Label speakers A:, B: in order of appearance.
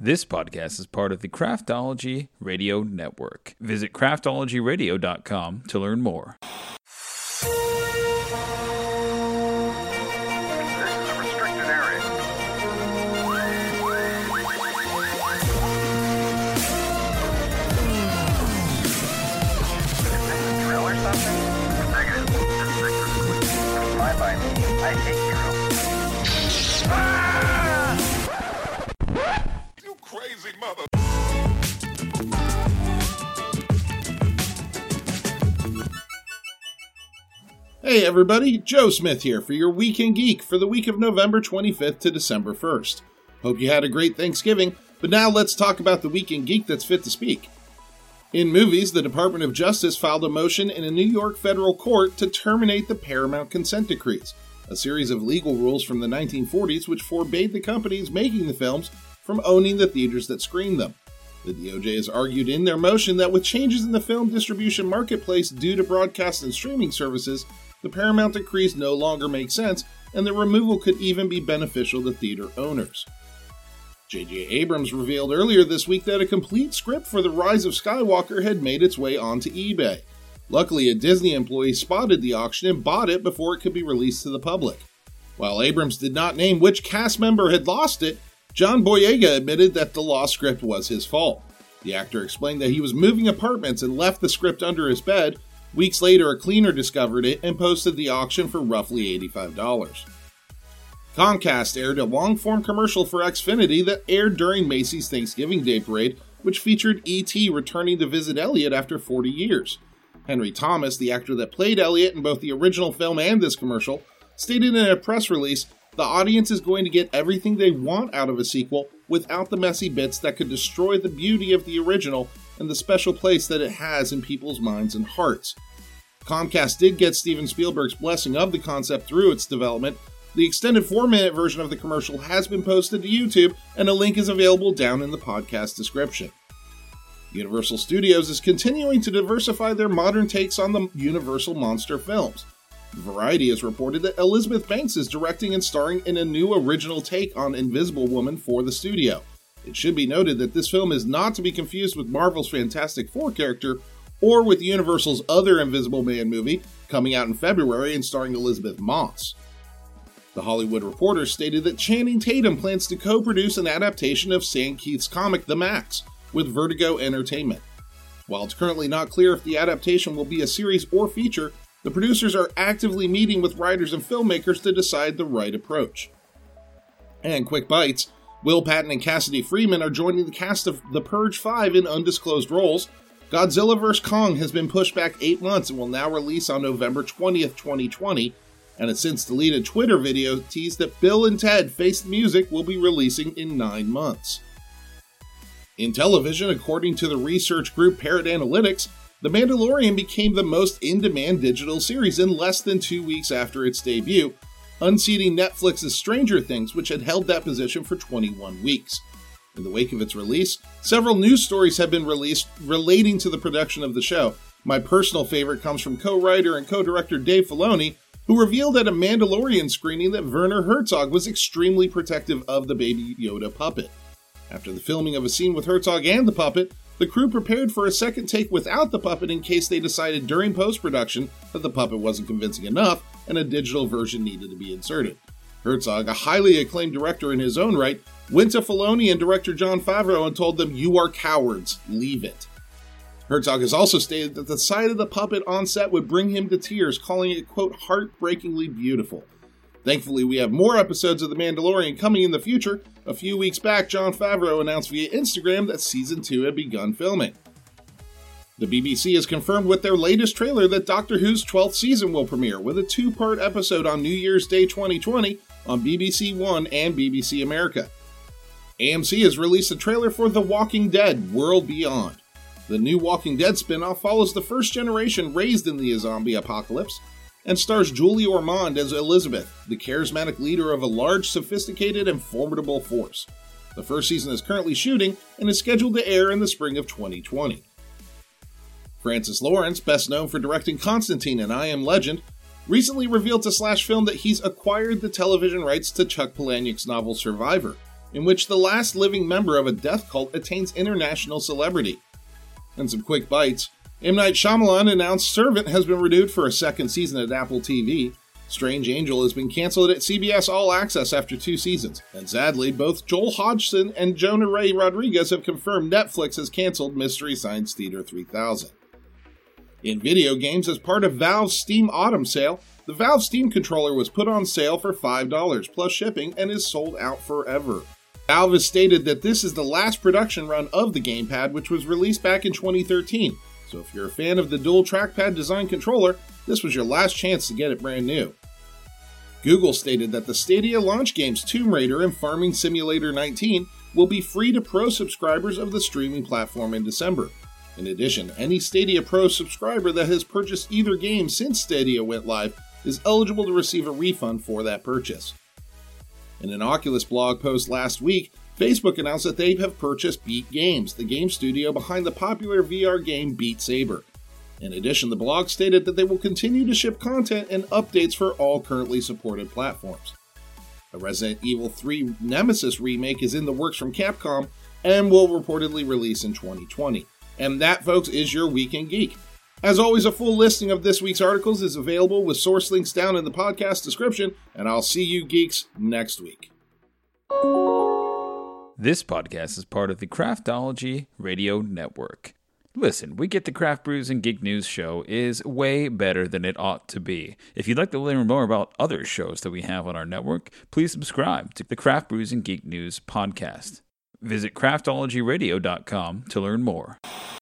A: This podcast is part of the Craftology Radio Network. Visit craftologyradio.com to learn more.
B: Is a
C: Hey everybody, Joe Smith here for your Weekend Geek for the week of November 25th to December 1st. Hope you had a great Thanksgiving, but now let's talk about the Weekend Geek that's fit to speak. In movies, the Department of Justice filed a motion in a New York federal court to terminate the Paramount Consent Decrees, a series of legal rules from the 1940s which forbade the companies making the films from owning the theaters that screened them. The DOJ has argued in their motion that with changes in the film distribution marketplace due to broadcast and streaming services, the Paramount decrees no longer make sense, and the removal could even be beneficial to theater owners. J.J. Abrams revealed earlier this week that a complete script for The Rise of Skywalker had made its way onto eBay. Luckily, a Disney employee spotted the auction and bought it before it could be released to the public. While Abrams did not name which cast member had lost it, John Boyega admitted that the lost script was his fault. The actor explained that he was moving apartments and left the script under his bed. Weeks later, a cleaner discovered it and posted the auction for roughly $85. Comcast aired a long form commercial for Xfinity that aired during Macy's Thanksgiving Day Parade, which featured E.T. returning to visit Elliot after 40 years. Henry Thomas, the actor that played Elliot in both the original film and this commercial, stated in a press release the audience is going to get everything they want out of a sequel without the messy bits that could destroy the beauty of the original and the special place that it has in people's minds and hearts. Comcast did get Steven Spielberg's blessing of the concept through its development. The extended 4 minute version of the commercial has been posted to YouTube, and a link is available down in the podcast description. Universal Studios is continuing to diversify their modern takes on the Universal monster films. Variety has reported that Elizabeth Banks is directing and starring in a new original take on Invisible Woman for the studio. It should be noted that this film is not to be confused with Marvel's Fantastic Four character or with Universal's other Invisible Man movie coming out in February and starring Elisabeth Moss. The Hollywood Reporter stated that Channing Tatum plans to co produce an adaptation of Sam Kieth's comic The Maxx with Vertigo Entertainment. While it's currently not clear if the adaptation will be a series or feature, the producers are actively meeting with writers and filmmakers to decide the right approach. And quick bites Will Patton and Cassidy Freeman are joining the cast of The Purge 5 in undisclosed roles. Godzilla vs. Kong has been pushed back eight months and will now release on November 20th, 2020. And a since deleted Twitter video teased that Bill and Ted Face the Music will be releasing in nine months. In television, according to the research group Parrot Analytics, The Mandalorian became the most in demand digital series in less than two weeks after its debut, unseating Netflix's Stranger Things, which had held that position for 21 weeks. In the wake of its release, several news stories have been released relating to the production of the show. My personal favorite comes from co writer and co director Dave Filoni, who revealed at a Mandalorian screening that Werner Herzog was extremely protective of the Baby Yoda puppet. After the filming of a scene with Herzog and the puppet, the crew prepared for a second take without the puppet in case they decided during post production that the puppet wasn't convincing enough and a digital version needed to be inserted. Herzog, a highly acclaimed director in his own right, went to Filoni and director Jon Favreau and told them, You are cowards, leave it. Herzog has also stated that the sight of the puppet on set would bring him to tears, calling it, quote, heartbreakingly beautiful. Thankfully, we have more episodes of The Mandalorian coming in the future. A few weeks back, Jon Favreau announced via Instagram that season 2 had begun filming. The BBC has confirmed with their latest trailer that Doctor Who's 12th season will premiere with a two part episode on New Year's Day 2020 on BBC One and BBC America. AMC has released a trailer for The Walking Dead World Beyond. The new Walking Dead spin off follows the first generation raised in the zombie apocalypse and stars Julie Ormond as Elizabeth, the charismatic leader of a large, sophisticated, and formidable force. The first season is currently shooting and is scheduled to air in the spring of 2020. Francis Lawrence, best known for directing Constantine and I Am Legend, recently revealed to Slash Film that he's acquired the television rights to Chuck Palahniuk's novel Survivor. in which the last living member of a death cult attains international celebrity. And some quick bites. M. Night Shyamalan announced Servant has been renewed for a second season at Apple TV. Strange Angel has been canceled at CBS All Access after two seasons. And sadly, both Joel Hodgson and Jonah Ray Rodriguez have confirmed Netflix has canceled Mystery Science Theater 3000. In video games, as part of Valve's Steam Autumn sale, the Valve Steam controller was put on sale for $5 plus shipping and is sold out forever. Valve has stated that this is the last production run of the gamepad, which was released back in 2013. So if you're a fan of the dual trackpad design controller, this was your last chance to get it brand new. Google stated that the Stadia launch games Tomb Raider and Farming Simulator 19 will be free to Pro subscribers of the streaming platform in December. In addition, any Stadia Pro subscriber that has purchased either game since Stadia went live is eligible to receive a refund for that purchase. In an Oculus blog post last week, Facebook announced that they have purchased Beat Games, the game studio behind the popular VR game Beat Saber. In addition, the blog stated that they will continue to ship content and updates for all currently supported platforms. A Resident Evil 3 Nemesis remake is in the works from Capcom and will reportedly release in 2020. And that, folks, is your Weekend Geek. As always, a full listing of this week's articles is available with source links down in the podcast description, and I'll see you geeks next week.
A: This podcast is part of the Craftology Radio Network. Listen, we get the Craft Brews and Geek News show is way better than it ought to be. If you'd like to learn more about other shows that we have on our network, please subscribe to the Craft Brews and Geek News podcast. Visit craftologyradio.com to learn more.